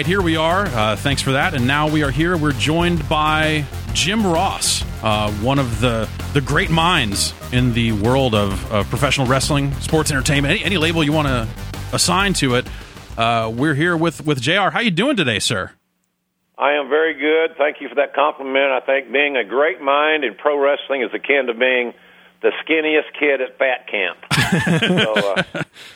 right, here we are. Uh, thanks for that. And now we are here. We're joined by Jim Ross, uh, one of the the great minds in the world of, of professional wrestling, sports entertainment, any, any label you want to assign to it. Uh, we're here with with Jr. How you doing today, sir? I am very good. Thank you for that compliment. I think being a great mind in pro wrestling is akin to being the skinniest kid at fat camp. so uh,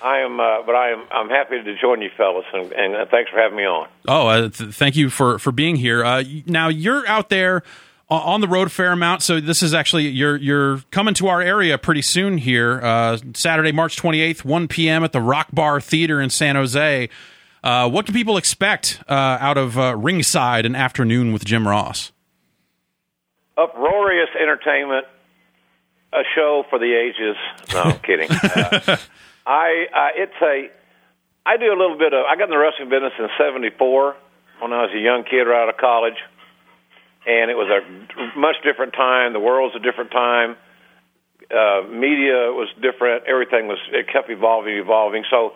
I am, uh, but I am, I'm happy to join you, fellas, and, and uh, thanks for having me on. Oh, uh, th- thank you for for being here. Uh, now you're out there on the road a fair amount, so this is actually you're you're coming to our area pretty soon here. Uh, Saturday, March 28th, 1 p.m. at the Rock Bar Theater in San Jose. what can people expect out of Ringside an afternoon with Jim Ross? Uproarious entertainment a show for the ages. No, I'm kidding. Uh, I uh, it's a I do a little bit of I got in the wrestling business in '74 when I was a young kid right out of college, and it was a much different time. The world's a different time. Uh, media was different. Everything was it kept evolving, evolving. So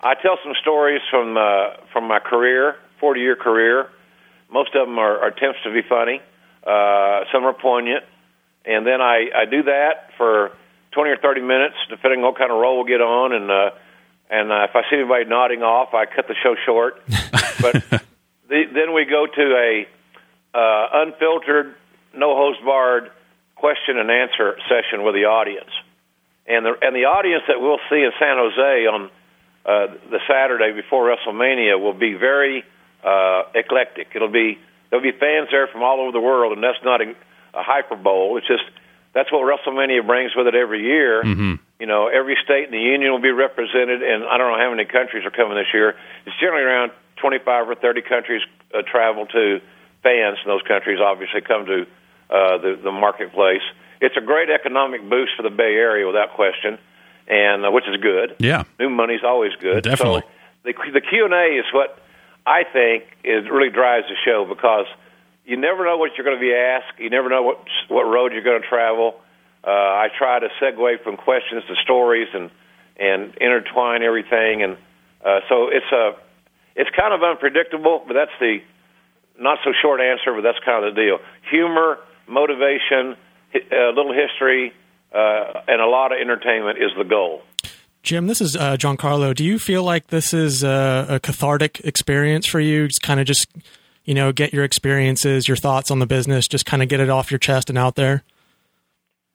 I tell some stories from uh, from my career, 40 year career. Most of them are, are attempts to be funny. Uh, some are poignant and then I I do that for 20 or 30 minutes, depending on what kind of role we'll get on, and uh, and uh, if I see anybody nodding off, I cut the show short. but the, then we go to a uh, unfiltered, no host barred question and answer session with the audience, and the and the audience that we'll see in San Jose on uh, the Saturday before WrestleMania will be very uh, eclectic. It'll be there'll be fans there from all over the world, and that's not. In, a Hyper Bowl. It's just that's what WrestleMania brings with it every year. Mm-hmm. You know, every state in the union will be represented, and I don't know how many countries are coming this year. It's generally around 25 or 30 countries uh, travel to fans in those countries. Obviously, come to uh, the the marketplace. It's a great economic boost for the Bay Area, without question, and uh, which is good. Yeah, new money's always good. Definitely. So the the Q and A is what I think is really drives the show because you never know what you're going to be asked. You never know what what road you're going to travel. Uh, I try to segue from questions to stories and and intertwine everything, and uh, so it's a it's kind of unpredictable, but that's the not so short answer, but that's kind of the deal. Humor, motivation, a little history, uh, and a lot of entertainment is the goal. Jim, this is uh, Giancarlo. Do you feel like this is a, a cathartic experience for you? Just kind of just you know, get your experiences, your thoughts on the business, just kind of get it off your chest and out there.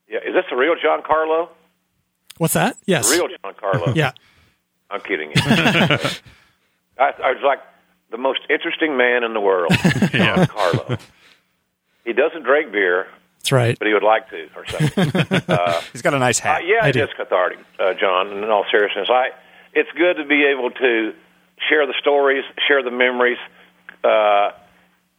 Yeah, is this the real Giancarlo? What's that? Yes, the real Giancarlo. yeah, I'm kidding you. I, I was like the most interesting man in the world, yeah. Carlo. He doesn't drink beer. That's right. But he would like to, or something. uh, He's got a nice hat. Uh, yeah, I it do. is cathartic, uh, John. In all seriousness, I. It's good to be able to share the stories, share the memories. Uh,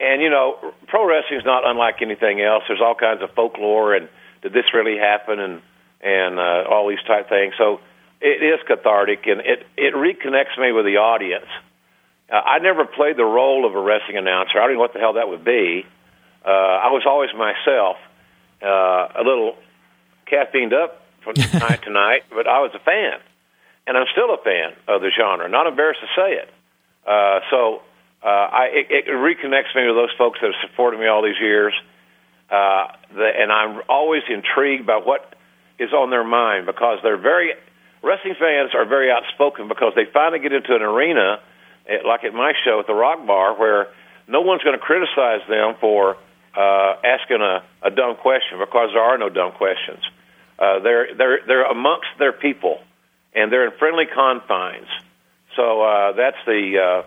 and you know, pro wrestling is not unlike anything else. There's all kinds of folklore and did this really happen and and uh, all these type things. So it is cathartic and it it reconnects me with the audience. Uh, I never played the role of a wrestling announcer. I don't know what the hell that would be. Uh, I was always myself, uh, a little caffeined up from night to night, but I was a fan, and I'm still a fan of the genre. Not embarrassed to say it. Uh, so uh, I, it, it reconnects me with those folks that have supported me all these years. Uh, the, and I'm always intrigued by what is on their mind because they're very wrestling fans are very outspoken because they finally get into an arena at, like at my show at the Rock Bar where no one's going to criticize them for uh, asking a, a dumb question because there are no dumb questions. Uh, they're they're they're amongst their people and they're in friendly confines. So uh, that's the uh,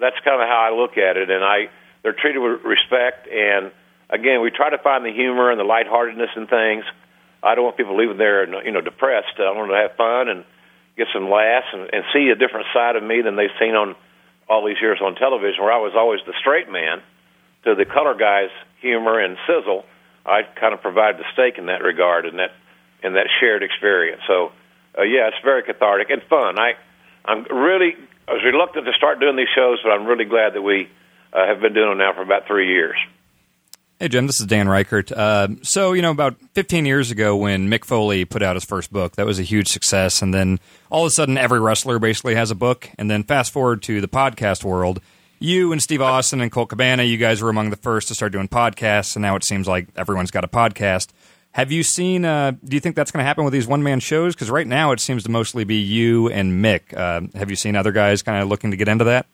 that's kind of how I look at it, and I they're treated with respect. And again, we try to find the humor and the lightheartedness in things. I don't want people leaving there, you know, depressed. I want them to have fun and get some laughs and, and see a different side of me than they've seen on all these years on television, where I was always the straight man to the color guys' humor and sizzle. I kind of provide the stake in that regard and that in that shared experience. So, uh, yeah, it's very cathartic and fun. I I'm really I was reluctant to start doing these shows, but I'm really glad that we uh, have been doing them now for about three years. Hey, Jim, this is Dan Reichert. Uh, so, you know, about 15 years ago when Mick Foley put out his first book, that was a huge success. And then all of a sudden, every wrestler basically has a book. And then fast forward to the podcast world, you and Steve Austin and Colt Cabana, you guys were among the first to start doing podcasts, and now it seems like everyone's got a podcast. Have you seen? Uh, do you think that's going to happen with these one man shows? Because right now it seems to mostly be you and Mick. Uh, have you seen other guys kind of looking to get into that?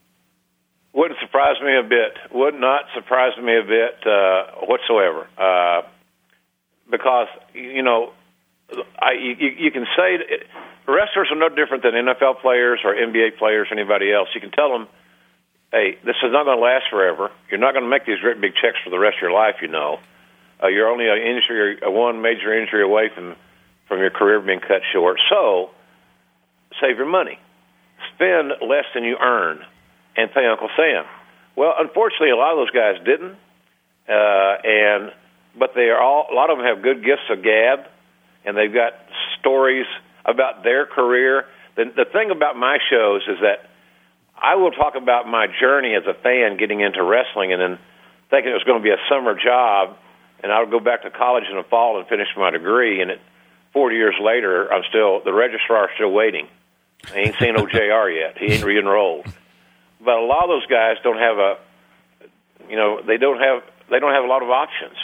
Wouldn't surprise me a bit. Would not surprise me a bit uh, whatsoever. Uh, because you know, I you, you can say it, wrestlers are no different than NFL players or NBA players or anybody else. You can tell them, "Hey, this is not going to last forever. You're not going to make these great big checks for the rest of your life." You know, uh, you're only an injury, a one major injury away from from your career being cut short. So, save your money. Spend less than you earn, and pay Uncle Sam. Well, unfortunately, a lot of those guys didn't, uh, and but they are all. A lot of them have good gifts of gab, and they've got stories about their career. The, the thing about my shows is that I will talk about my journey as a fan getting into wrestling, and then thinking it was going to be a summer job, and I would go back to college in the fall and finish my degree. And it, 40 years later, I'm still the registrar still waiting. I ain't seen OJR yet. He ain't re-enrolled. But a lot of those guys don't have a, you know, they don't have they don't have a lot of options.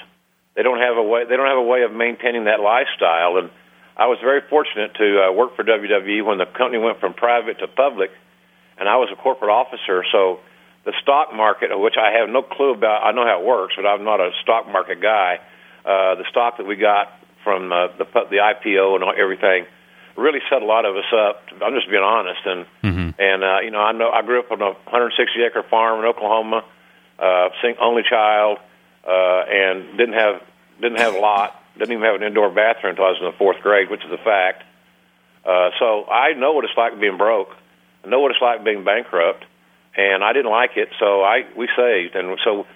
They don't have a way they don't have a way of maintaining that lifestyle. And I was very fortunate to uh, work for WWE when the company went from private to public, and I was a corporate officer. So the stock market, which I have no clue about, I know how it works, but I'm not a stock market guy. Uh, the stock that we got from uh, the the IPO and everything really set a lot of us up. I'm just being honest, and mm-hmm. and uh, you know I know I grew up on a 160 acre farm in Oklahoma, uh, only child, uh, and didn't have didn't have a lot. Didn't even have an indoor bathroom until I was in the fourth grade, which is a fact. Uh, so I know what it's like being broke. I know what it's like being bankrupt, and I didn't like it. So I we saved, and so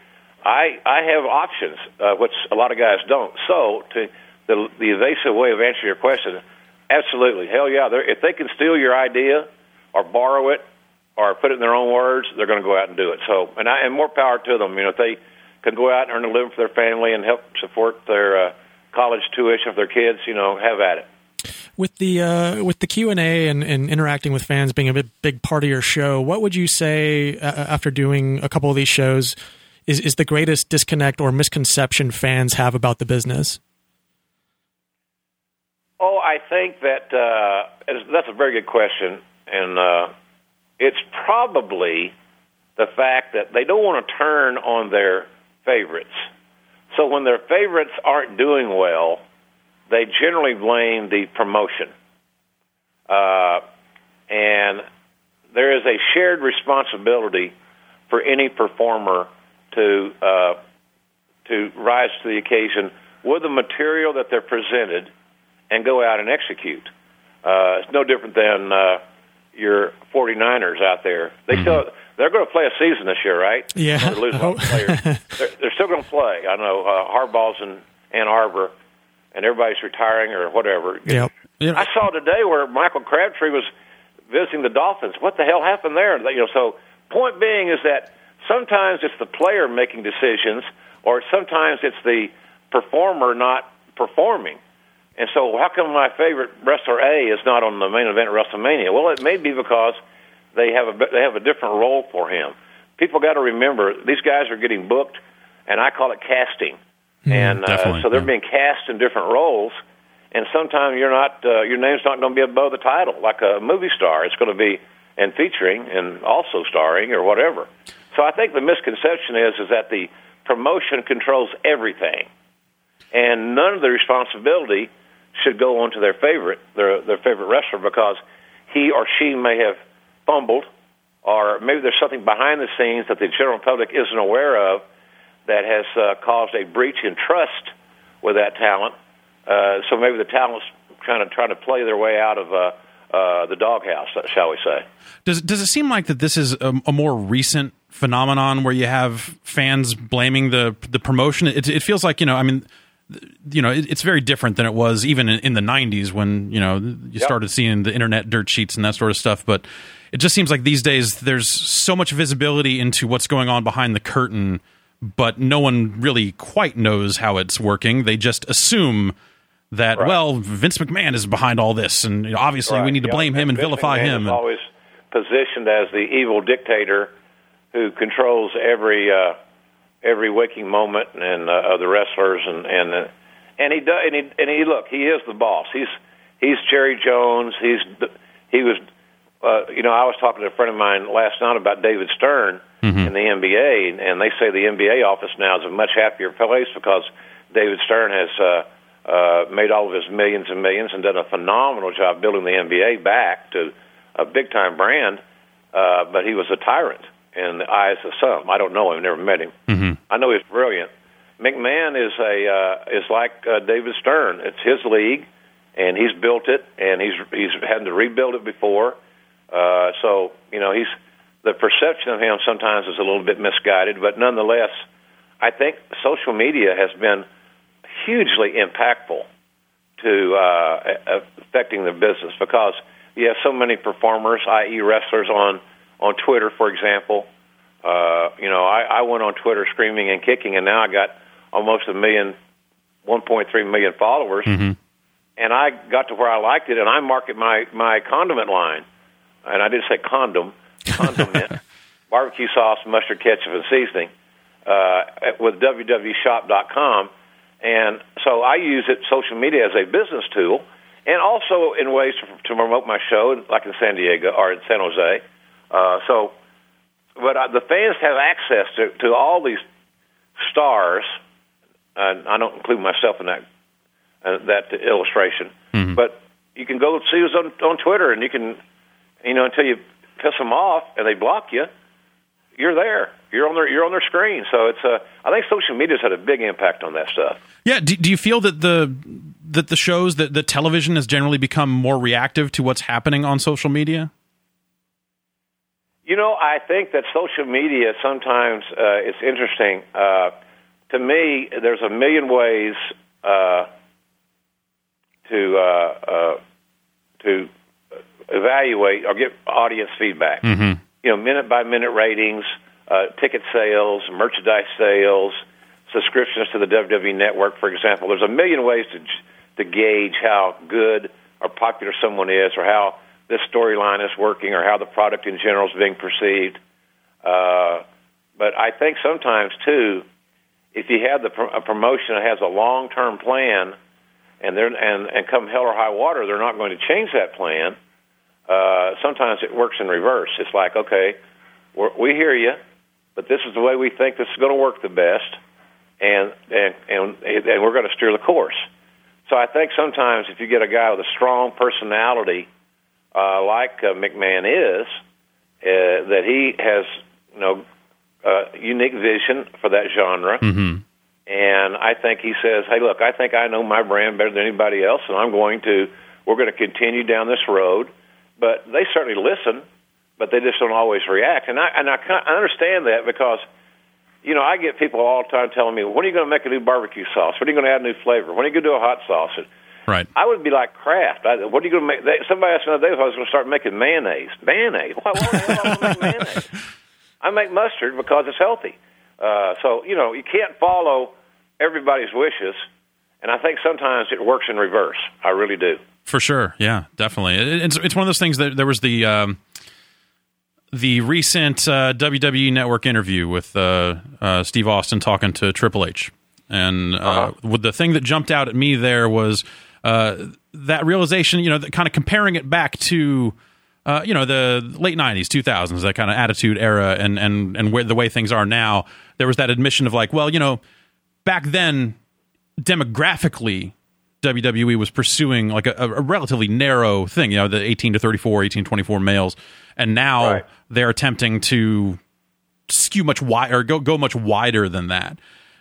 I I have options, uh, which a lot of guys don't. So to the the evasive way of answering your question, absolutely, hell yeah. If they can steal your idea or borrow it or put it in their own words, they're going to go out and do it. So and I and more power to them. You know, if they can go out and earn a living for their family and help support their uh, college tuition for their kids, you know, have at it. With the uh, with the Q and A and interacting with fans being a big, big part of your show, what would you say uh, after doing a couple of these shows is is the greatest disconnect or misconception fans have about the business? Oh, I think that uh, that's a very good question, and uh, it's probably the fact that they don't want to turn on their favorites. So when their favorites aren't doing well, they generally blame the promotion. Uh, and there is a shared responsibility for any performer to uh, to rise to the occasion with the material that they're presented and go out and execute. Uh, it's no different than uh, your 49ers out there. They mm-hmm. still they're going to play a season this year, right? Yeah. They're losing oh. players. they're, they're still going to play. I know uh, Harbaugh's in Ann Arbor, and everybody's retiring or whatever. Yep. yep. I saw today where Michael Crabtree was visiting the Dolphins. What the hell happened there? You know, so point being is that sometimes it's the player making decisions, or sometimes it's the performer not performing. And so, how come my favorite wrestler A is not on the main event at WrestleMania? Well, it may be because they have a they have a different role for him. People got to remember these guys are getting booked, and I call it casting. Mm, and uh, so they're yeah. being cast in different roles. And sometimes you're not uh, your name's not going to be above the title like a movie star. It's going to be and featuring and also starring or whatever. So I think the misconception is is that the promotion controls everything, and none of the responsibility should go on to their favorite, their their favorite wrestler, because he or she may have fumbled, or maybe there's something behind the scenes that the general public isn't aware of that has uh, caused a breach in trust with that talent. Uh, so maybe the talent's kind of trying to play their way out of uh, uh, the doghouse, shall we say? Does does it seem like that this is a, a more recent phenomenon where you have fans blaming the the promotion? It, it feels like you know, I mean you know, it, it's very different than it was even in, in, the 90s when, you know, you yep. started seeing the internet dirt sheets and that sort of stuff. But it just seems like these days there's so much visibility into what's going on behind the curtain, but no one really quite knows how it's working. They just assume that, right. well, Vince McMahon is behind all this. And obviously right. we need to blame yep. him and, Vince vilify McMahon him. Is always positioned as the evil dictator who controls every uh, every waking moment and uh, of the wrestlers and and uh, and he does and he and he look he is the boss. He's he's Jerry Jones. He's he was uh, you know I was talking to a friend of mine last night about David Stern mm-hmm. in the NBA, and they say the NBA office now is a much happier place because David Stern has. Uh, uh, made all of his millions and millions and done a phenomenal job building the NBA back to a big time brand. Uh, but he was a tyrant in the eyes of some. I don't know him, never met him. Mm-hmm. I know he's brilliant. McMahon is a uh, is like uh, David Stern. It's his league, and he's built it, and he's he's had to rebuild it before. Uh, so you know he's the perception of him sometimes is a little bit misguided, but nonetheless, I think social media has been hugely impactful to uh, affecting the business because you have so many performers, i.e., wrestlers, on on Twitter, for example. Uh, you know, I, I went on Twitter screaming and kicking, and now I got almost a million, 1.3 million followers. Mm-hmm. And I got to where I liked it, and I market my my condiment line, and I didn't say condom, condiment, barbecue sauce, mustard, ketchup, and seasoning uh, with www.shop.com. And so I use it social media as a business tool, and also in ways to, to promote my show, like in San Diego or in San Jose. Uh, so, but uh, the fans have access to, to all these stars. Uh, I don't include myself in that uh, that illustration, mm-hmm. but you can go see us on, on Twitter, and you can, you know, until you piss them off and they block you, you're there. You're on their you're on their screen. So it's a. Uh, I think social media's had a big impact on that stuff. Yeah. Do, do you feel that the that the shows that the television has generally become more reactive to what's happening on social media? You know, I think that social media sometimes uh, it's interesting. Uh, to me, there's a million ways uh, to uh, uh, to evaluate or get audience feedback. Mm-hmm. You know, minute by minute ratings, uh, ticket sales, merchandise sales, subscriptions to the WWE Network, for example. There's a million ways to to gauge how good or popular someone is, or how this storyline is working or how the product in general is being perceived. Uh, but I think sometimes too, if you have the a promotion that has a long term plan, and they're and and come hell or high water, they're not going to change that plan. Uh, sometimes it works in reverse. It's like, okay, we're, we hear you, but this is the way we think this is going to work the best, and and and and we're going to steer the course. So I think sometimes if you get a guy with a strong personality uh, like uh, McMahon is, uh, that he has you know uh, unique vision for that genre. Mm-hmm. And I think he says, "Hey, look, I think I know my brand better than anybody else, and I'm going to. We're going to continue down this road." But they certainly listen, but they just don't always react. And I and I, I understand that because you know, I get people all the time telling me, "When are you going to make a new barbecue sauce? When are you going to add a new flavor? When are you going to do a hot sauce?" And Right. I would be like Kraft. I, what are you going to make? They, somebody asked me the other day if I was going to start making mayonnaise. Mayonnaise? Why, why hell I make mayonnaise? I make mustard because it's healthy. Uh, so you know, you can't follow everybody's wishes, and I think sometimes it works in reverse. I really do. For sure, yeah, definitely. It's it's one of those things that there was the. Um, the recent uh, WWE Network interview with uh, uh, Steve Austin talking to Triple H, and uh, Uh-huh. the thing that jumped out at me there was uh, that realization, you know, that kind of comparing it back to. Uh, you know the late '90s, 2000s, that kind of attitude era, and and and where the way things are now. There was that admission of like, well, you know, back then, demographically, WWE was pursuing like a, a relatively narrow thing, you know, the 18 to 34, 18 to 24 males, and now Right. they're attempting to skew much wider, or go go much wider than that.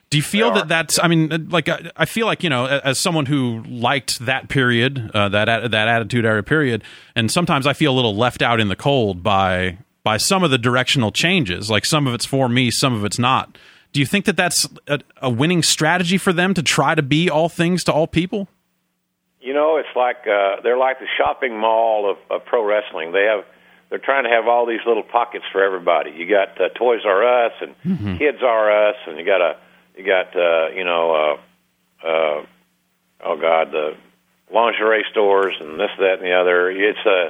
Do you feel that that's? I mean, like I, I feel like you know, as someone who liked that period, uh, that that attitude era period, and sometimes I feel a little left out in the cold by by some of the directional changes. Like some of it's for me, some of it's not. Do you think that that's a, a winning strategy for them to try to be all things to all people? You know, it's like uh, they're like the shopping mall of, of pro wrestling. They have they're trying to have all these little pockets for everybody. You got uh, Toys R Us and Kids R Us, and you got a you got uh, you know uh, uh, oh god the lingerie stores and this that and the other. It's uh,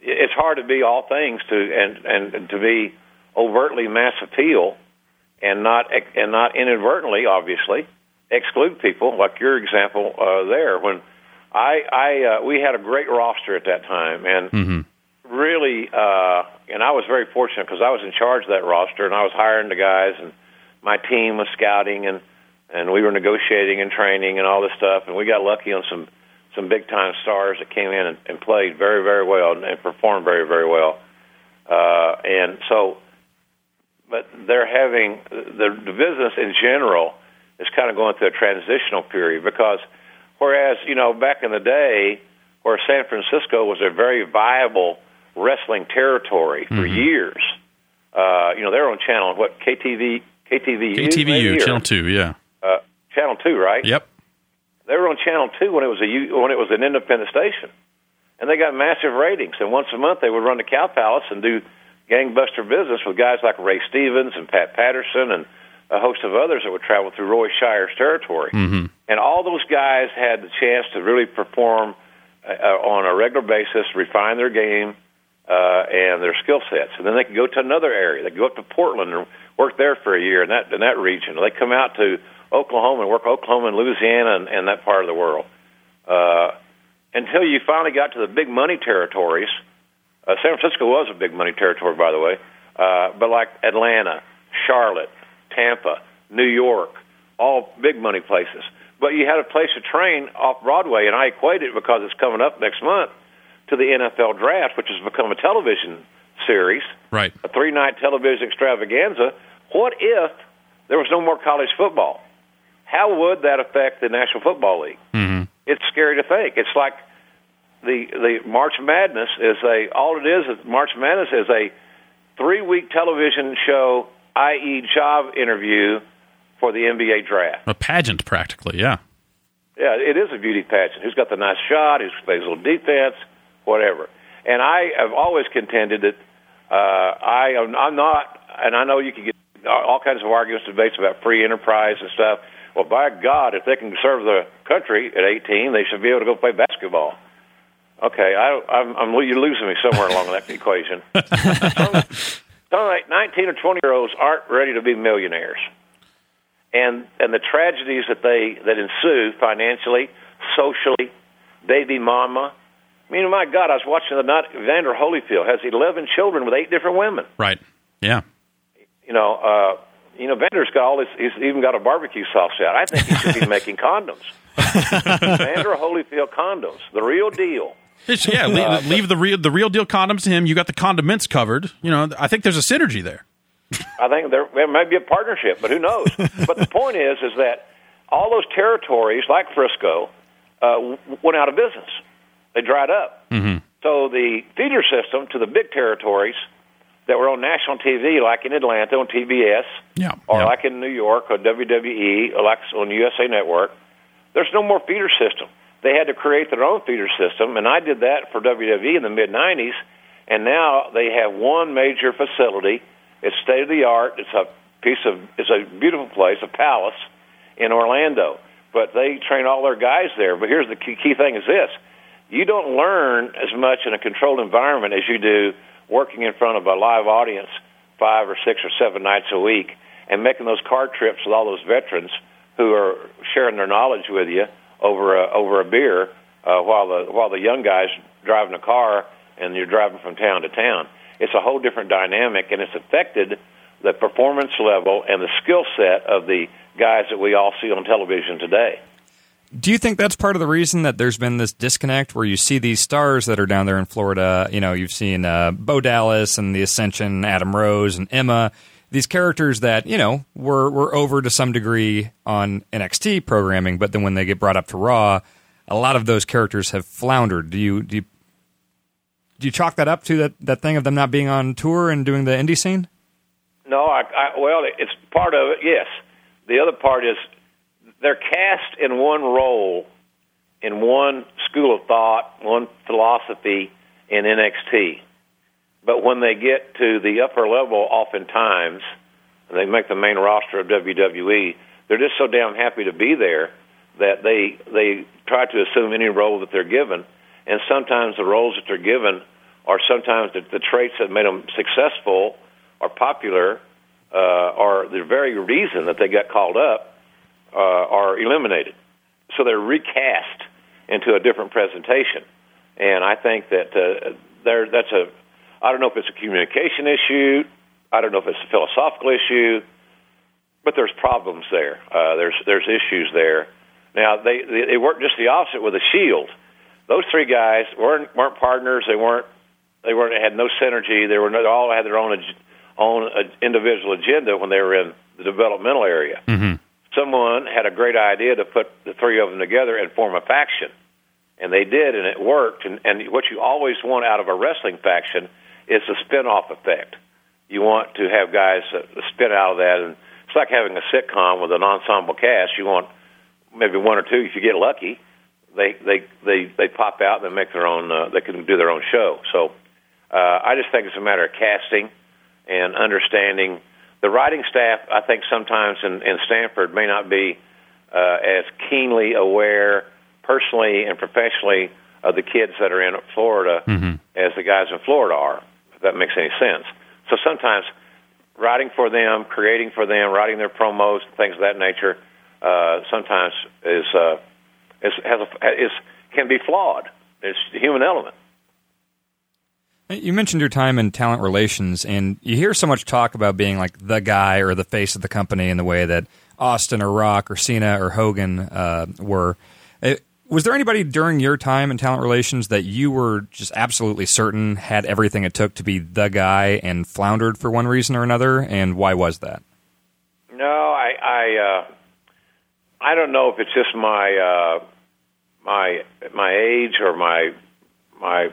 it's hard to be all things to and, and to be overtly mass appeal and not and not inadvertently, obviously, exclude people like your example uh, there. When I, I uh, we had a great roster at that time, and Mm-hmm. really, uh, and I was very fortunate because I was in charge of that roster, and I was hiring the guys, and my team was scouting, and and we were negotiating and training and all this stuff, and we got lucky on some some big time stars that came in and, and played very very well and, and performed very very well, uh, and so, but they're having the the business in general is kind of going through a transitional period because whereas you know back in the day where San Francisco was a very viable wrestling territory for years. Uh, you know, they're on channel what KTV KTVU KTVU Channel Two. Yeah. uh, channel two, right? Yep. They were on channel two when it was a when it was an independent station, and they got massive ratings. And once a month, they would run to Cow Palace and do gangbuster business with guys like Ray Stevens and Pat Patterson and a host of others that would travel through Roy Shire's territory. Mm-hmm. And all those guys had the chance to really perform uh, on a regular basis, refine their game uh, and their skill sets, and then they could go to another area. They could go up to Portland and work there for a year in that in that region. They come out to Oklahoma and work Oklahoma and Louisiana and, and that part of the world. Uh, until you finally got to the big money territories. Uh, San Francisco was a big money territory, by the way, uh, but like Atlanta, Charlotte, Tampa, New York, all big money places. But you had a place to train off Broadway, and I equate it because it's coming up next month to the NFL draft, which has become a television series, Right. a three night television extravaganza. What if there was no more college football? How would that affect the National Football League? Mm-hmm. It's scary to think. It's like the the March Madness is a all it is is March Madness is a three week television show, i.e., job interview for the NBA draft. A pageant, practically. Yeah. Yeah, it is a beauty pageant. Who's got the nice shot? Who plays a little defense? Whatever. And I have always contended that uh, I am I'm not, and I know you can get all kinds of arguments, debates about free enterprise and stuff. Well, by God, if they can serve the country at 18, they should be able to go play basketball. Okay, I, I'm, I'm you're losing me somewhere along that equation. some, some like 19 or 20 year olds aren't ready to be millionaires and and the tragedies that they that ensue financially, socially, baby mama. I mean, my God, I was watching the night. Vander Holyfield has eleven children with eight different women. Right. Yeah. You know, uh, you know, Vander's got all this. He's even got a barbecue sauce out. I think he should be making condoms. Vander Holyfield condoms, the real deal. It's- yeah. Leave, leave the real the real deal condoms to him. You got the condiments covered. You know. I think there's a synergy there. I think there, there may be a partnership, but who knows? but the point is, is that all those territories, like Frisco, uh, went out of business. They dried up. Mm-hmm. So the feeder system to the big territories that were on national TV, like in Atlanta on TBS, Yeah. or yeah. like in New York on WWE, or like on USA Network, there's no more feeder system. They had to create their own feeder system, and I did that for WWE in the mid '90s. And now they have one major facility. It's state of the art. It's a piece of. It's a beautiful place, a palace in Orlando. But they train all their guys there. But here's the key, key thing: is this: you don't learn as much in a controlled environment as you do working in front of a live audience five or six or seven nights a week and making those car trips with all those veterans who are sharing their knowledge with you over a, over a beer uh, while the while the young guys driving a car and you're driving from town to town. It's a whole different dynamic, and it's affected the performance level and the skill set of the guys that we all see on television today. Do you think that's part of the reason that there's been this disconnect where you see these stars that are down there in Florida? You know, you've seen uh, Bo Dallas and the Ascension, Adam Rose and Emma. These characters that you know were were over to some degree on NXT programming, but then when they get brought up to Raw, a lot of those characters have floundered. Do you do you, do you chalk that up to that that thing of them not being on tour and doing the indie scene? No, I, I well, it's part of it. Yes, the other part is they're cast in one role, in one school of thought, one philosophy in NXT. But when they get to the upper level, oftentimes, and they make the main roster of WWE, they're just so damn happy to be there that they they try to assume any role that they're given, and sometimes the roles that they're given are sometimes the, the traits that made them successful are popular uh, or the very reason that they got called up uh, are eliminated. So they're recast into a different presentation. And I think that uh, there that's a I don't know if it's a communication issue. I don't know if it's a philosophical issue, but there's problems there. Uh, there's there's issues there. Now they, they they work just the opposite with the Shield. Those three guys weren't weren't partners. They weren't they weren't had no synergy. They were they all had their own own uh, individual agenda when they were in the developmental area. Mm-hmm. Someone had a great idea to put the three of them together and form a faction, and they did, and it worked. And, and what you always want out of a wrestling faction is the spin-off effect. You want to have guys spin out of that, and it's like having a sitcom with an ensemble cast. You want maybe one or two if you get lucky. They they they they pop out and they make their own. Uh, they can do their own show. So uh, I just think it's a matter of casting and understanding. The writing staff, I think, sometimes in, in Stamford may not be uh, as keenly aware, personally and professionally, of the kids that are in Florida mm-hmm. as the guys in Florida are. If that makes any sense. So sometimes writing for them, creating for them, writing their promos, things of that nature, uh, sometimes is uh, is has a, is can be flawed. It's the human element. You mentioned your time in talent relations, and you hear so much talk about being like the guy or the face of the company in the way that Austin or Rock or Cena or Hogan uh, were. It, uh, was there anybody during your time in talent relations that you were just absolutely certain had everything it took to be the guy and floundered for one reason or another? And why was that? No, I I, uh, I don't know if it's just my uh, my my age or my my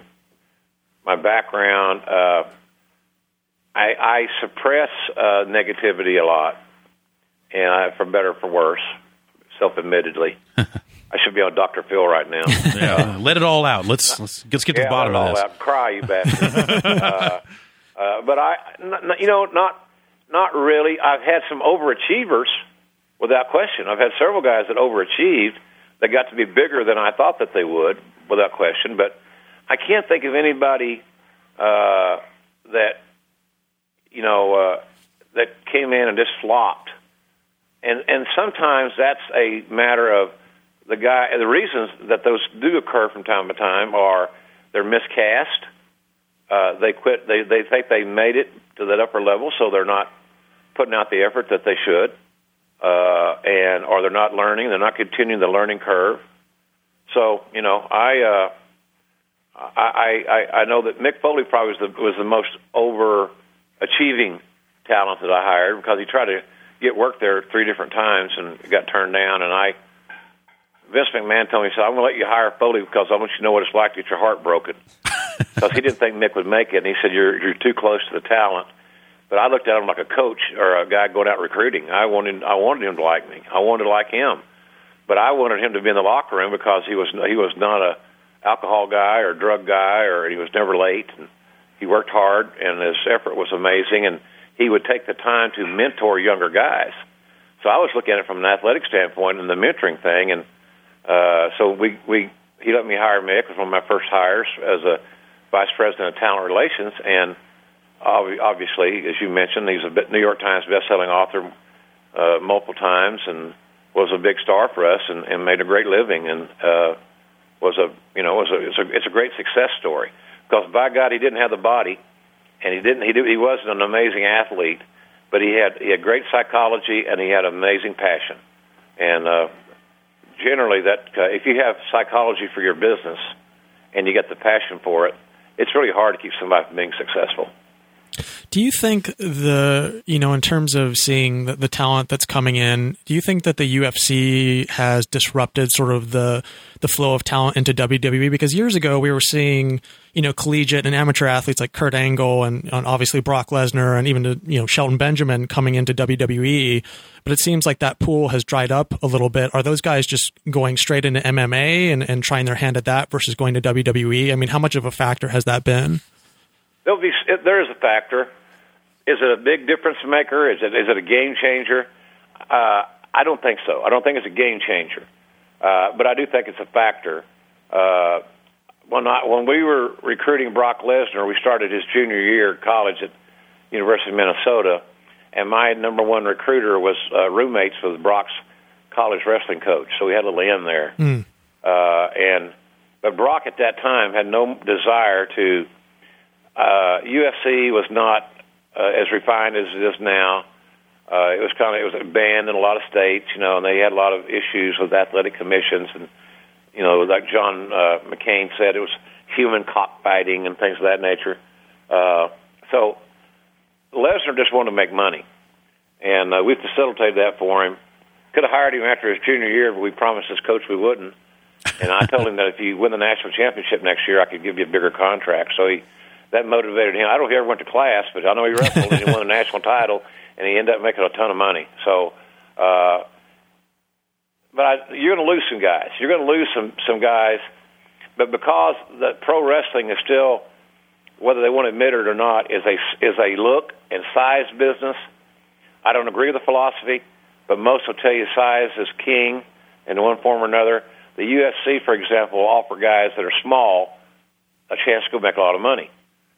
my background, uh, I, I suppress uh, negativity a lot, and I, for better or for worse, self-admittedly. I should be on Dr. Phil right now. yeah, let it all out. Let's let's, let's get to yeah, the bottom of this. Out. Cry, you bastard. uh, uh, but I, n- you know, not not really. I've had some overachievers, without question. I've had several guys that overachieved that got to be bigger than I thought that they would, without question. But I can't think of anybody uh, that you know uh, that came in and just flopped. And and sometimes that's a matter of the guy. The reasons that those do occur from time to time are they're miscast. Uh, they quit. They they think they made it to that upper level, so they're not putting out the effort that they should, uh, and or they're not learning. They're not continuing the learning curve. So you know, I. Uh, I, I, I know that Mick Foley probably was the, was the most overachieving talent that I hired because he tried to get work there three different times and got turned down. And I, Vince McMahon told me, he said, I'm going to let you hire Foley because I want you to know what it's like to get your heart broken. Because he didn't think Mick would make it. And he said, you're, you're too close to the talent. But I looked at him like a coach or a guy going out recruiting. I wanted, I wanted him to like me. I wanted to like him. But I wanted him to be in the locker room because he was, he was not a, alcohol guy or drug guy, or he was never late. And he worked hard, and his effort was amazing. And he would take the time to mentor younger guys. So I was looking at it from an athletic standpoint and the mentoring thing. And uh, so we we he let me hire Mick. Was one of my first hires as a vice president of talent relations. And obviously, as you mentioned, he's a New York Times best-selling author uh, multiple times and was a big star for us and, and made a great living. And uh, was a you know was a it's a, it's a great success story because by God he didn't have the body and he didn't he he wasn't an amazing athlete but he had he had great psychology and he had amazing passion and uh, generally that uh, if you have psychology for your business and you get the passion for it it's really hard to keep somebody from being successful. Do you think the you know in terms of seeing the, the, talent that's coming in, do you think that the UFC has disrupted sort of the the flow of talent into WWE? Because years ago we were seeing you know collegiate and amateur athletes like Kurt Angle and, and obviously Brock Lesnar and even you know Shelton Benjamin coming into WWE, but it seems like that pool has dried up a little bit. Are those guys just going straight into MMA and, and trying their hand at that versus going to WWE? I mean, how much of a factor has that been? There'll be there is a factor. Is it a big difference maker? Is it is it a game changer? Uh, I don't think so. I don't think it's a game changer, uh, but I do think it's a factor. Uh, when I, when we were recruiting Brock Lesnar, we started his junior year of college at University of Minnesota, and my number one recruiter was uh, roommates with Brock's college wrestling coach. So we had a little in there, Mm. uh, and but Brock at that time had no desire to. Uh, UFC was not uh, as refined as it is now. Uh, it was kind of it was banned in a lot of states, you know, and they had a lot of issues with athletic commissions, and you know, like John uh, McCain said, it was human cockfighting and things of that nature. Uh, so Lesnar just wanted to make money, and uh, we facilitated that for him. Could have hired him after his junior year, but we promised his coach we wouldn't. And I told him that if you win the national championship next year, I could give you a bigger contract. So he that motivated him. I don't know if he ever went to class, but I know he wrestled and he won a national title, and he ended up making a ton of money. So, uh, but I, you're going to lose some guys. You're going to lose some some guys, but because the pro wrestling is still, whether they want to admit it or not, is a is a look and size business. I don't agree with the philosophy, but most will tell you size is king in one form or another. The UFC, for example, will offer guys that are small a chance to go make a lot of money.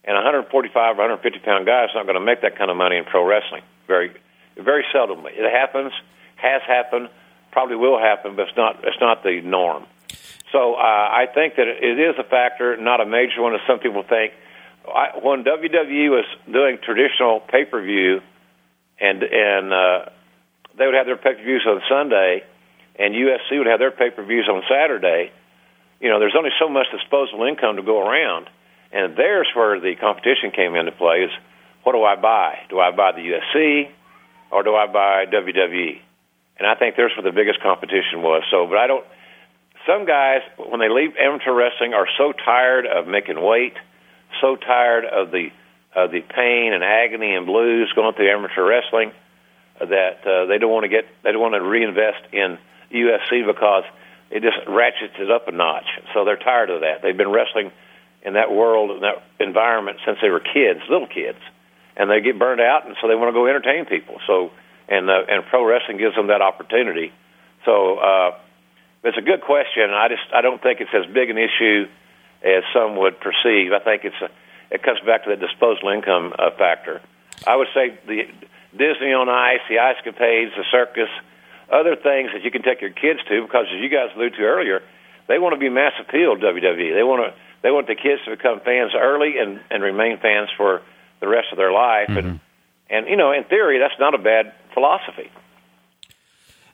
And a 145 or 150 pound guy is not going to make that kind of money in pro wrestling. Very, very seldomly. It happens, has happened, probably will happen, but it's not. It's not the norm. So uh, I think that it is a factor, not a major one, as some people think. I, when WWE was doing traditional pay per view, and and uh, they would have their pay per views on Sunday, and UFC would have their pay per views on Saturday. You know, there's only so much disposable income to go around, and there's where the competition came into play. Is what do I buy? Do I buy the UFC, or do I buy WWE? And I think there's where the biggest competition was. So, but I don't. Some guys, when they leave amateur wrestling, are so tired of making weight, so tired of the of the pain and agony and blues going through amateur wrestling that uh, they don't want to get they don't want to reinvest in UFC because it just ratchets it up a notch. So they're tired of that. They've been wrestling in that world in that environment since they were kids, little kids, and they get burned out, and so they want to go entertain people. So and uh, and pro wrestling gives them that opportunity. So uh, it's a good question. I just I don't think it's as big an issue as some would perceive. I think it's a, it comes back to the disposable income uh, factor. I would say the Disney on Ice, the ice capades, the circus, other things that you can take your kids to because, as you guys alluded to earlier, they want to be mass appeal. WWE. They want to they want the kids to become fans early and and remain fans for the rest of their life. Mm-hmm. And and you know, in theory, that's not a bad philosophy.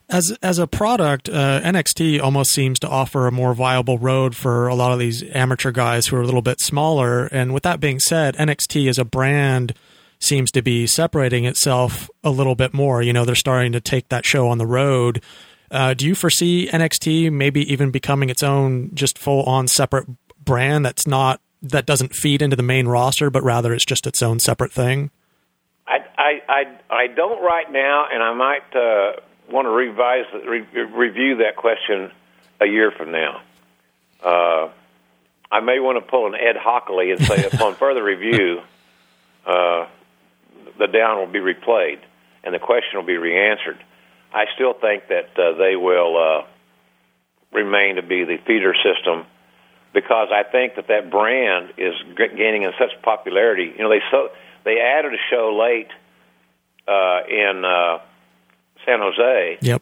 As as a product, uh, NXT almost seems to offer a more viable road for a lot of these amateur guys who are a little bit smaller. And with that being said, NXT as a brand seems to be separating itself a little bit more. You know, they're starting to take that show on the road. Uh, do you foresee NXT maybe even becoming its own just full on separate brand that's not that doesn't feed into the main roster, but rather it's just its own separate thing? I I I, I don't right now, and I might uh, want to revise re- review that question a year from now. Uh, I may want to pull an Ed Hochuli and say, upon further review, uh, the down will be replayed and the question will be re-answered. I still think that uh, they will uh, remain to be the feeder system because I think that that brand is gaining in such popularity. You know, they so they added a show late uh, in uh, San Jose, Yep.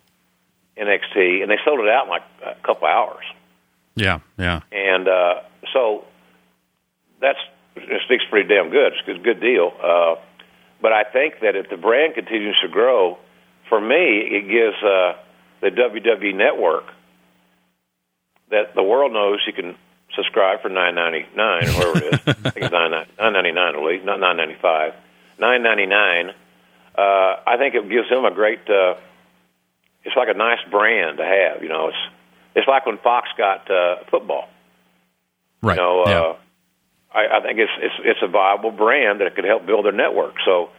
NXT, and they sold it out in like a couple hours. Yeah, yeah. And uh, so that's it speaks pretty damn good. It's a good deal. Uh, but I think that if the brand continues to grow, for me, it gives uh, the WWE network that the world knows you can subscribe for nine ninety nine or whatever it is. I think it's nine nine ninety nine at least, not nine ninety five. Nine ninety nine. Uh, I think it gives them a great. Uh, it's like a nice brand to have. You know, it's it's like when Fox got uh, football. Right. You know, yeah. uh, I, I think it's it's it's a viable brand that could help build their network. So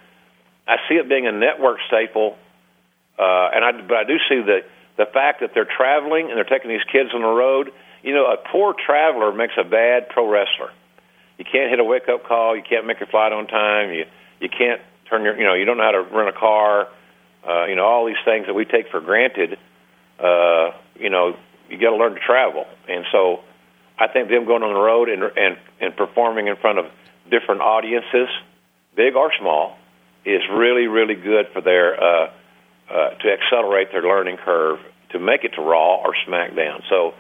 I see it being a network staple, uh, and I but I do see the the fact that they're traveling and they're taking these kids on the road. You know, a poor traveler makes a bad pro wrestler. You can't hit a wake up call. You can't make your flight on time. You you can't turn your you know you don't know how to rent a car. Uh, you know all these things that we take for granted. Uh, you know you got to learn to travel, and so I think them going on the road and and and performing in front of different audiences, big or small, is really, really good for their uh, uh, to accelerate their learning curve to make it to Raw or SmackDown. So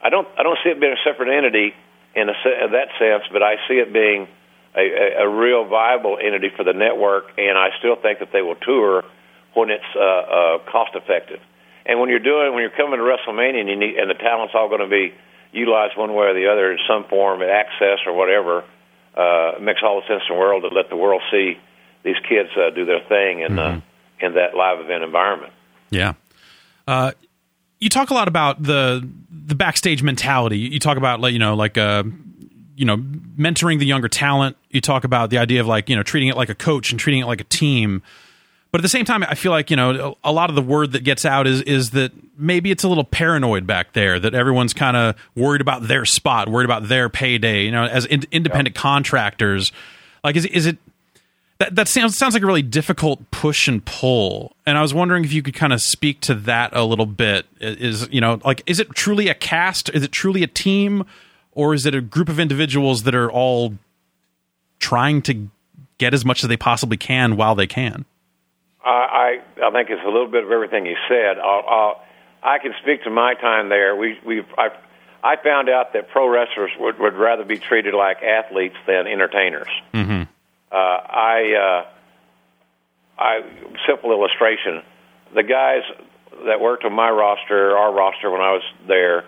I don't I don't see it being a separate entity in, a, in that sense, but I see it being a, a, a real viable entity for the network, and I still think that they will tour when it's uh, uh, cost effective. And when you're doing when you're coming to WrestleMania and you need and the talent's all going to be utilized one way or the other in some form, at Axxess or whatever, uh, it makes all the sense in the world to let the world see these kids uh, do their thing in uh, mm-hmm. uh, in that live event environment. Yeah. Uh, you talk a lot about the the backstage mentality. You talk about like you know like uh you know mentoring the younger talent. You talk about the idea of like you know treating it like a coach and treating it like a team. But at the same time, I feel like you know a lot of the word that gets out is is that maybe it's a little paranoid back there. That everyone's kind of worried about their spot, worried about their payday. You know, as in, independent yeah. contractors, like is is it that that sounds sounds like a really difficult push and pull. And I was wondering if you could kind of speak to that a little bit. Is you know like is it truly a cast? Is it truly a team, or is it a group of individuals that are all trying to get as much as they possibly can while they can? I I think it's a little bit of everything you said. I'll, I'll, I can speak to my time there. We we I I found out that pro wrestlers would would rather be treated like athletes than entertainers. Mm-hmm uh, I, uh, I simple illustration. The guys that worked on my roster, our roster when I was there,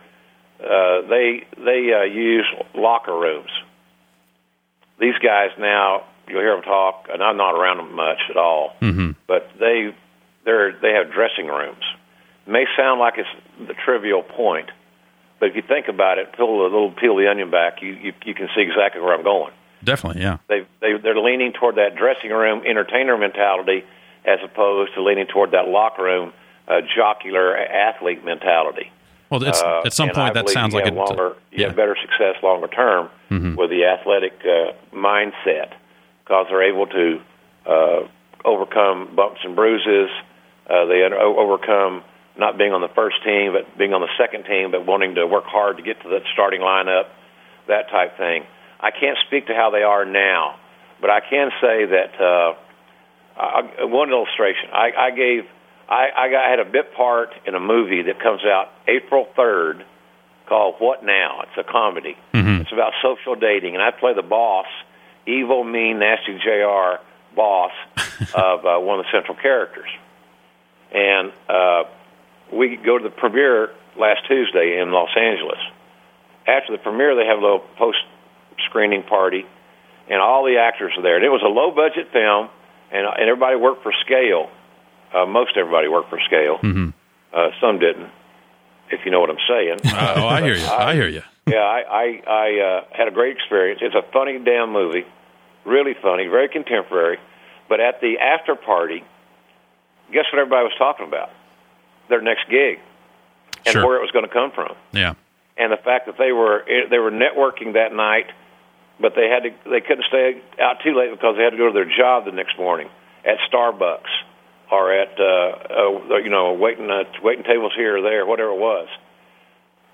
uh, they they uh, use locker rooms. These guys now, you'll hear them talk, and I'm not around them much at all. Mm-hmm. But they they're they have dressing rooms. It may sound like it's the trivial point, but if you think about it, peel a little peel the onion back, you you, you can see exactly where I'm going. Definitely, yeah. They they they're leaning toward that dressing room entertainer mentality as opposed to leaning toward that locker room uh, jocular athlete mentality. Well, uh, at some point that sounds like a longer, you have better success longer term mm-hmm. with the athletic uh, mindset because they're able to uh, overcome bumps and bruises. Uh, they overcome not being on the first team, but being on the second team, but wanting to work hard to get to the starting lineup, that type thing. I can't speak to how they are now, but I can say that uh, I, one illustration. I, I gave I, I got, I had a bit part in a movie that comes out April third called What Now. It's a comedy. Mm-hmm. It's about social dating, and I play the boss, evil, mean, nasty Jr. boss of uh, one of the central characters. And uh, we go to the premiere last Tuesday in Los Angeles. After the premiere, they have a little post screening party, and all the actors were there. And it was a low budget film, and and everybody worked for scale. Uh, most everybody worked for scale. Mm-hmm. Uh, some didn't, if you know what I'm saying. Uh, oh, I hear you. I, I hear you. yeah, I I, I uh, had a great experience. It's a funny damn movie, really funny, very contemporary. But at the after party, guess what everybody was talking about? Their next gig and sure. where it was going to come from. Yeah. And the fact that they were they were networking that night but they had to they couldn't stay out too late because they had to go to their job the next morning at Starbucks or at uh, uh, you know waiting uh, waiting tables here or there, whatever it was.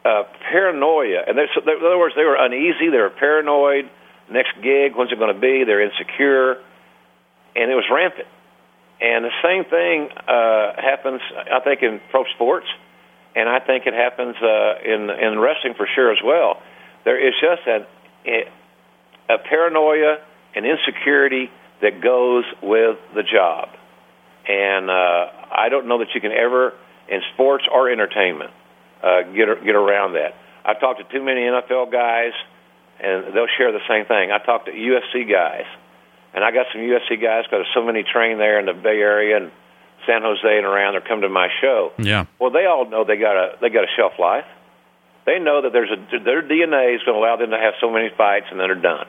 Uh, paranoia, and they, so in other words, they were uneasy. They were paranoid. Next gig, when's it going to be? They're insecure, and it was rampant. And the same thing uh, happens, I think, in pro sports, and I think it happens uh, in in wrestling for sure as well. There is just an a paranoia and insecurity that goes with the job. And uh, I don't know that you can ever, in sports or entertainment, uh, get get around that. I've talked to too many NFL guys, and they'll share the same thing. I talked to UFC guys, and I got some UFC guys because there's so many trained there in the Bay Area and San Jose and around. They're coming to my show. Yeah. Well, they all know they got a they got a shelf life. They know that there's a their DNA is going to allow them to have so many fights, and then they're done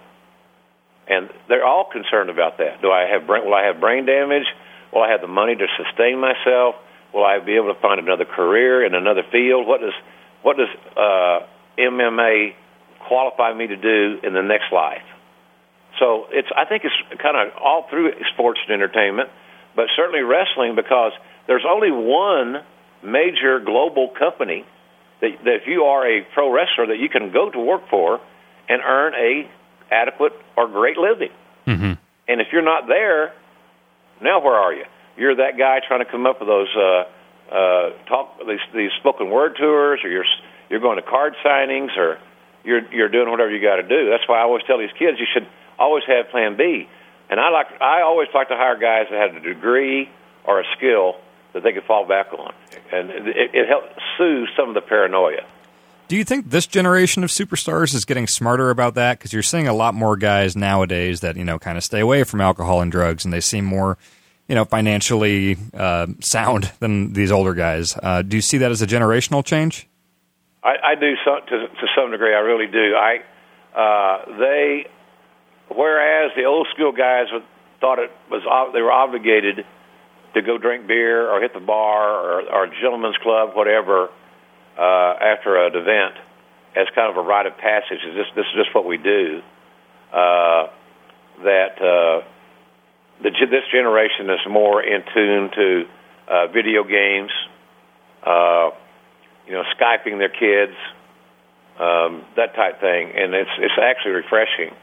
and they're all concerned about that. Do I have brain, will I have brain damage? Will I have the money to sustain myself? Will I be able to find another career in another field? What does what does uh, MMA qualify me to do in the next life? So it's I think it's kind of all through sports and entertainment, but certainly wrestling because there's only one major global company that, that if you are a pro wrestler that you can go to work for and earn a adequate or great living. Mm-hmm. And if you're not there, Now where are you? You're that guy trying to come up with those uh, uh, talk these these spoken word tours, or you're you're going to card signings, or you're you're doing whatever you got to do. That's why I always tell these kids you should always have Plan B. And I like I always like to hire guys that have a degree or a skill that they could fall back on, and it, it helps soothe some of the paranoia. Do you think this generation of superstars is getting smarter about that? Because you're seeing a lot more guys nowadays that you know kind of stay away from alcohol and drugs, and they seem more, you know, financially uh, sound than these older guys. Uh, do you see that as a generational change? I, I do some, to, to some degree. I really do. I uh, they, whereas the old school guys thought it was they were obligated to go drink beer or hit the bar or, or gentleman's club, whatever uh, after an event as kind of a rite of passage. Is this this is just what we do? Uh, that uh, the, this generation is more in tune to uh, video games, uh, you know, skyping their kids, um, that type thing, and it's it's actually refreshing.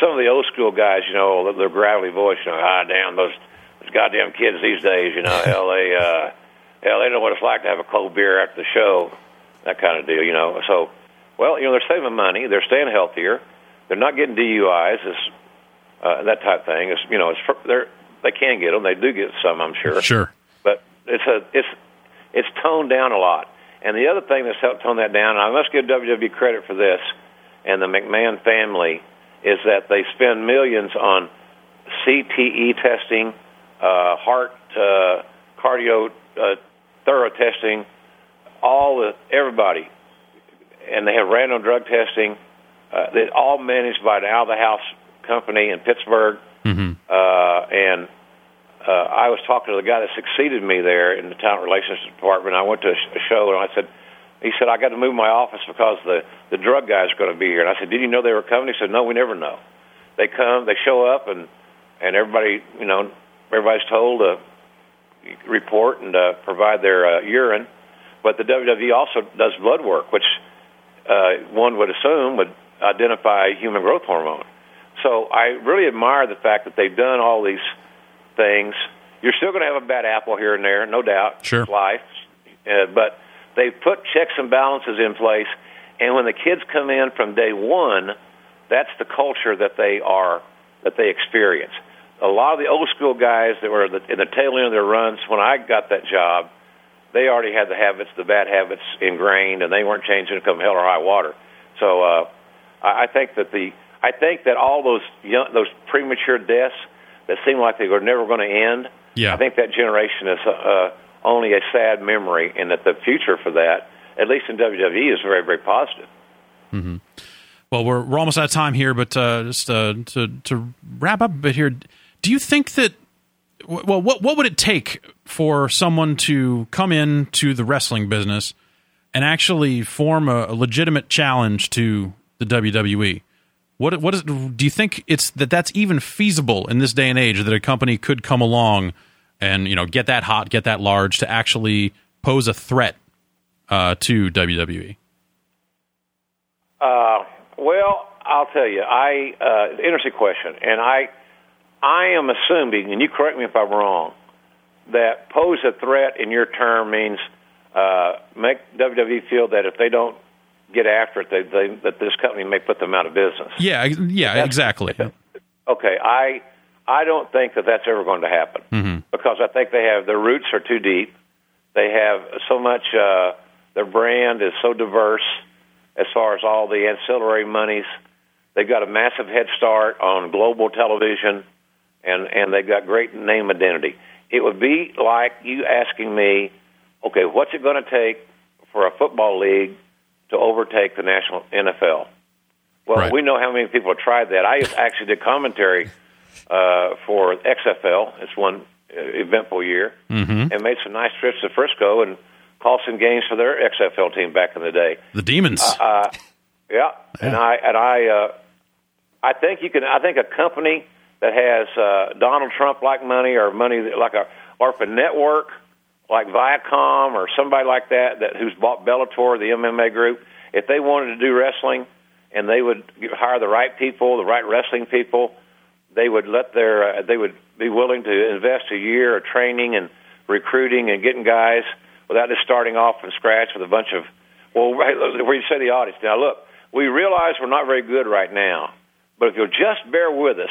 Some of the old school guys, you know, their gravelly voice, you know, ah, damn those those goddamn kids these days, you know, hell they uh, hell they know what it's like to have a cold beer after the show that kind of deal, you know. So, well, you know, they're saving money, they're staying healthier, they're not getting DUIs, it's, uh, that type of thing. It's you know, it's they're they can get them, they do get some, I'm sure. Sure. But it's a it's it's toned down a lot. And the other thing that's helped tone that down, and I must give WWE credit for this, and the McMahon family, is that they spend millions on CTE testing, uh, heart, uh, cardio, uh, thorough testing, all the everybody, and they have random drug testing. Uh, they all managed by an out of the house company in Pittsburgh, mm-hmm. uh, and uh, I was talking to the guy that succeeded me there in the talent relations department. I went to a show and I said, he said, I got to move my office because the the drug guys are going to be here. And I said, Did you know they were coming? He said, No, we never know. They come, they show up, and and everybody, you know, everybody's told to report and uh, provide their uh, urine but the WWE also does blood work, which uh, one would assume would identify human growth hormone. So I really admire the fact that they've done all these things. You're still going to have a bad apple here and there, no doubt. Sure. It's life. Uh, but they've put checks and balances in place, and when the kids come in from day one, that's the culture that they are that they experience. A lot of the old school guys that were in the tail end of their runs when I got that job they already had the habits, the bad habits ingrained, and they weren't changing to come hell or high water. So uh, I think that the I think that all those young, those premature deaths that seem like they were never going to end. Yeah. I think that generation is uh, uh, only a sad memory, and that the future for that, at least in WWE, is very very positive. Mm-hmm. Well, we're we're almost out of time here, but uh, just uh, to to wrap up a bit here, do you think that well, what what would it take for someone to come into the wrestling business and actually form a, a legitimate challenge to the WWE? What what is do you think it's that that's even feasible in this day and age that a company could come along and you know get that hot, get that large to actually pose a threat uh, to WWE? Uh, well, I'll tell you, I uh, interesting question, and I I am assuming, and you correct me if I'm wrong, that pose a threat in your term means uh, make WWE feel that if they don't get after it, they, they, that this company may put them out of business. Yeah, yeah, that's, exactly. Okay, I I don't think that that's ever going to happen mm-hmm. because I think they have their roots are too deep. They have so much. Uh, their brand is so diverse as far as all the ancillary monies. They've got a massive head start on global television and and they've got great name identity. It would be like you asking me, okay, what's it going to take for a football league to overtake the national NFL? Well, right. we know how many people have tried that. I actually did commentary uh, for XFL. It's one uh, eventful year, mm-hmm. and made some nice trips to Frisco and called some games for their XFL team back in the day. The Demons. Uh, uh, yeah. yeah, and I and I uh, I think you can. I think a company that has uh, Donald Trump like money or money that, like a or network like Viacom or somebody like that that who's bought Bellator, the MMA group, if they wanted to do wrestling and they would hire the right people, the right wrestling people, they would let their uh, they would be willing to invest a year of training and recruiting and getting guys without just starting off from scratch with a bunch of well, right, where you say the audience. Now, look, we realize we're not very good right now, but if you'll just bear with us,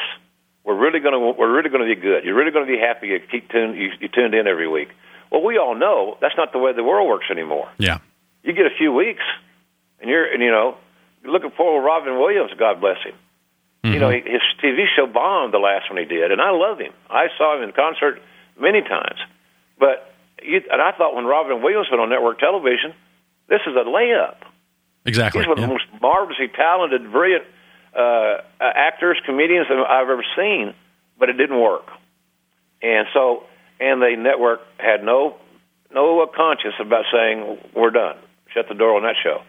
we're really going to we're really going to be good. You're really going to be happy you keep tuned you, you tuned in every week. Well, we all know that's not the way the world works anymore. Yeah. You get a few weeks, and you're and you know, look at poor Robin Williams. God bless him. Mm-hmm. You know, he, his TV show bombed the last one he did, and I love him. I saw him in concert many times. But you, and I thought when Robin Williams went on network television, this is a layup. Exactly. He's one of Yeah. the most marvelously talented, brilliant uh, uh, actors, comedians that I've ever seen, but it didn't work. And so, and the network had no no conscience about saying we're done, shut the door on that show.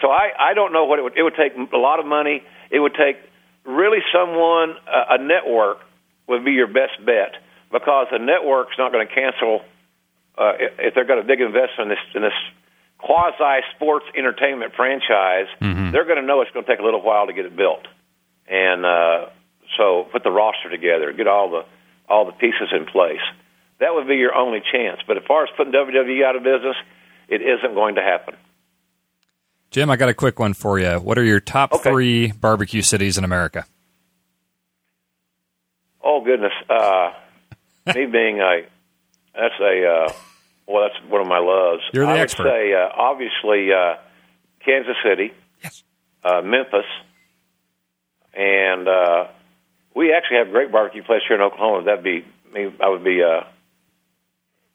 So I I don't know what it would it would take a lot of money. It would take really someone a, a network would be your best bet because a network's not going to cancel uh, if they've got a big investment in this in this quasi sports entertainment franchise, they're going to know it's going to take a little while to get it built, and uh, so put the roster together, get all the all the pieces in place. That would be your only chance. But as far as putting WWE out of business, it isn't going to happen. Jim, I got a quick one for you. What are your top Okay. three barbecue cities in America? Oh goodness, uh, me being a that's a uh, well, that's one of my loves. You're the I expert. would say uh, obviously uh, Kansas City, Yes. uh, Memphis, and uh, we actually have a great barbecue place here in Oklahoma. That'd be. I would be uh,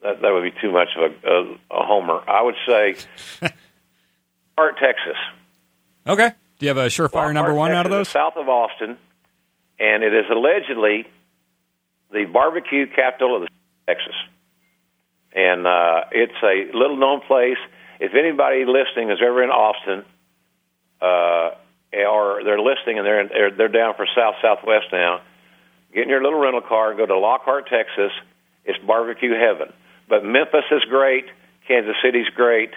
that that would be too much of a, a, a homer. I would say Hart, Texas. Okay. Do you have a surefire Lockhart, number one out of those? South of Austin, and it is allegedly the barbecue capital of the Texas. And uh, it's a little known place. If anybody listening is ever in Austin, uh, or they're listening and they're, in, they're they're down for South Southwest now, get in your little rental car and go to Lockhart, Texas. It's barbecue heaven. But Memphis is great. Kansas City's great.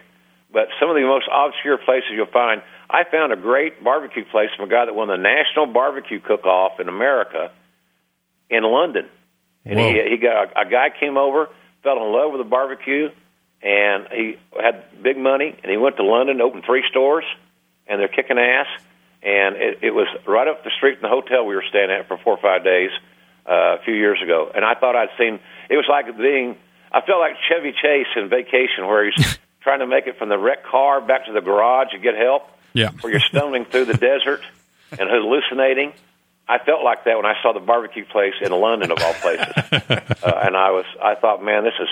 But some of the most obscure places you'll find, I found a great barbecue place from a guy that won the National Barbecue Cook-Off in America in London. And he, he got a, a guy came over, fell in love with the barbecue, and he had big money, and he went to London, opened three stores, and they're kicking ass. And it, it was right up the street from the hotel we were staying at for four or five days uh, a few years ago. And I thought I'd seen. It was like being. I felt like Chevy Chase in Vacation, where he's trying to make it from the wrecked car back to the garage to get help. Yeah. Where you're stumbling through the desert and hallucinating. I felt like that when I saw the barbecue place in London, of all places. uh, and I was, I thought, man, this is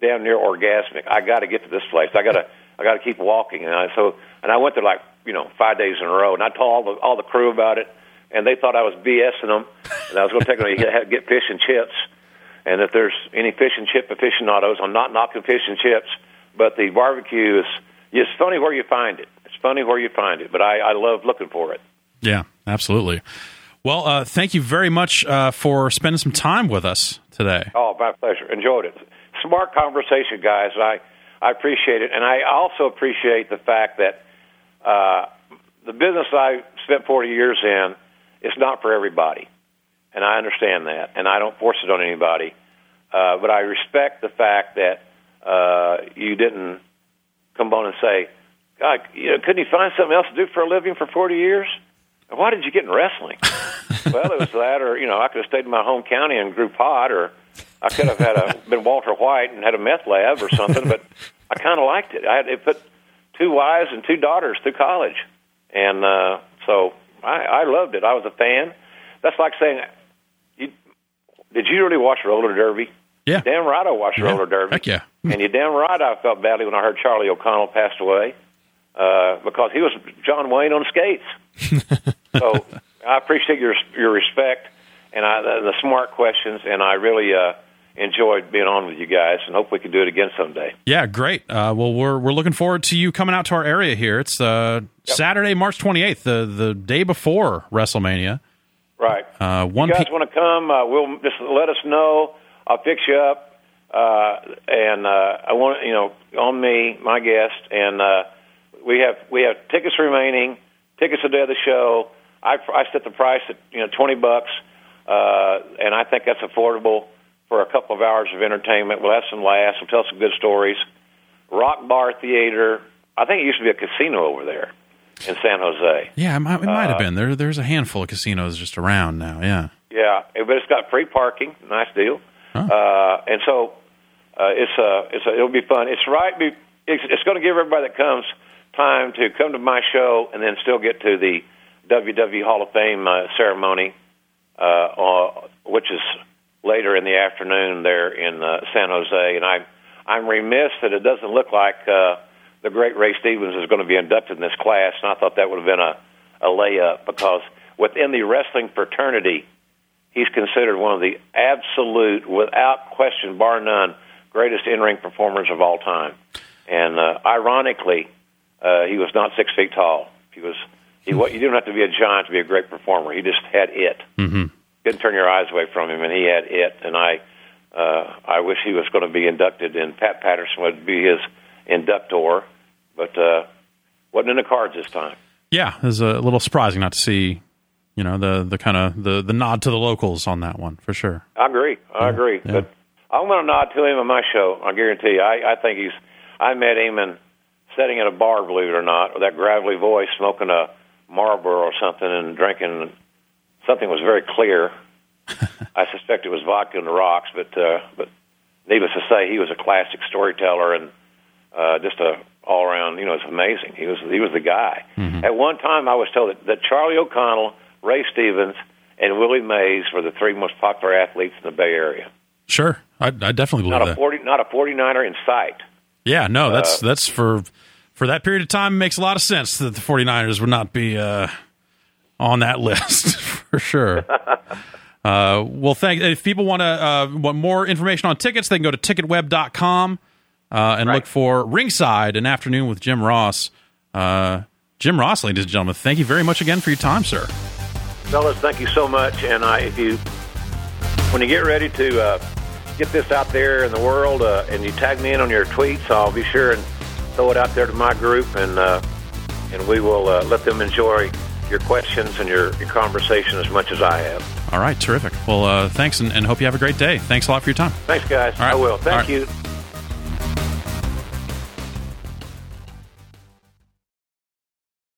damn near orgasmic. I got to get to this place. I got to, I got to keep walking. And I, so, and I went there like, you know, five days in a row, and I told all the all the crew about it, and they thought I was BSing them, and I was going to take them to get, get fish and chips. And if there's any fish and chip aficionados, I'm not knocking fish and chips, but the barbecue is. It's funny where you find it. It's funny where you find it, but I, I love looking for it. Yeah, absolutely. Well, uh, thank you very much uh, for spending some time with us today. Oh, my pleasure. Enjoyed it. Smart conversation, guys. I I appreciate it, and I also appreciate the fact that uh, the business I spent 40 years in is not for everybody, and I understand that, and I don't force it on anybody. Uh, but I respect the fact that uh, you didn't come on and say, "God, you know, couldn't you find something else to do for a living for 40 years?" Why did you get in wrestling? well, it was that, or you know, I could have stayed in my home county and grew pot, or I could have had a been Walter White and had a meth lab or something. but I kind of liked it. I had it put two wives and two daughters through college, and uh, so I, I loved it. I was a fan. That's like saying, you, "Did you really watch roller derby?" Yeah. Damn right, I watched Yeah. roller derby. Heck yeah. and you damn right, I felt badly when I heard Charlie O'Connell passed away uh, because he was John Wayne on skates. so I appreciate your your respect and I, the, the smart questions, and I really uh, enjoyed being on with you guys, and hope we can do it again someday. Yeah, great. Uh, well, we're we're looking forward to you coming out to our area here. It's uh, Saturday, March twenty eighth, the the day before WrestleMania. Right. Uh, one you guys p- want to come? Uh, we'll just let us know. I'll fix you up, uh, and uh, I want you know on me, my guest, and uh, we have we have tickets remaining. Tickets the day of the show. I I set the price at you know twenty bucks. uh, and I think that's affordable for a couple of hours of entertainment. We'll have some laughs. We'll tell some good stories. Rock Bar Theater. I think it used to be a casino over there in San Jose. Yeah, it might, it might have Uh, been. There, there's a handful of casinos just around now. Yeah. Yeah, but it's got free parking. Nice deal. Uh, and so uh, it's uh, it's uh, it'll be fun. It's right. Be, it's, it's going to give everybody that comes time to come to my show and then still get to the WWE Hall of Fame uh, ceremony, uh, uh, which is later in the afternoon there in uh, San Jose. And I I'm remiss that it doesn't look like uh, the great Ray Stevens is going to be inducted in this class. And I thought that would have been a a layup because within the wrestling fraternity he's considered one of the absolute, without question, bar none, greatest in-ring performers of all time. And uh, ironically, uh, he was not six feet tall. He was. He, what you didn't have to be a giant to be a great performer. He just had it. Mm-hmm. Couldn't turn your eyes away from him, and he had it. And I, uh, I wish he was going to be inducted, and Pat Patterson would be his inductor, but uh, wasn't in the cards this time. Yeah, it was a little surprising not to see, you know, the the kind of the the nod to the locals on that one for sure. I agree. I agree. yeah. But I'm going to nod to him on my show. I guarantee you. I, I think he's. I met him in sitting at a bar, believe it or not, with that gravelly voice, smoking a Marlboro or something, and drinking something was very clear. I suspect it was vodka and the rocks, but uh, but needless to say, he was a classic storyteller and uh, just a all around. You know, it's amazing. He was he was the guy. At one time, I was told that, that Charlie O'Connell, Ray Stevens, and Willie Mays were the three most popular athletes in the Bay Area. Sure, I, I definitely believe Not a that. forty, not a 49er in sight. Yeah, no, that's Uh, that's for for that period of time it makes a lot of sense that the 49ers would not be uh, on that list for sure. Uh, well, thank. If people want to uh, want more information on tickets, they can go to ticketweb.com uh, and Right. look for Ringside an afternoon with Jim Ross. Uh, Jim Ross, ladies and gentlemen, thank you very much again for your time, sir. Fellas, thank you so much. And I, if you, when you get ready to uh, get this out there in the world, uh, and you tag me in on your tweets, I'll be sure and throw it out there to my group, and uh, and we will uh, let them enjoy your questions and your, your conversation as much as I have. All right, terrific. Well, uh, thanks, and, and hope you have a great day. Thanks a lot for your time. Thanks, guys. Right. I will. Thank right. you.